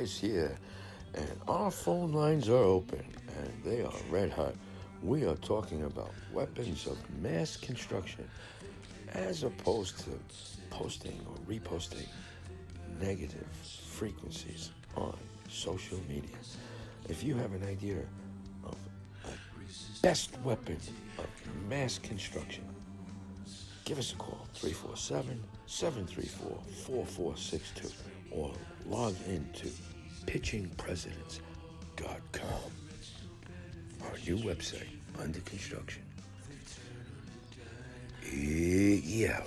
Yes, here. And our phone lines are open, and they are red hot. We are talking about weapons of mass construction, as opposed to posting or reposting negative frequencies on social media. If you have an idea of a best weapon of mass construction, give us a call 347 734 4462 or log into pitchingpresidents.com, our new website under construction. Yeah.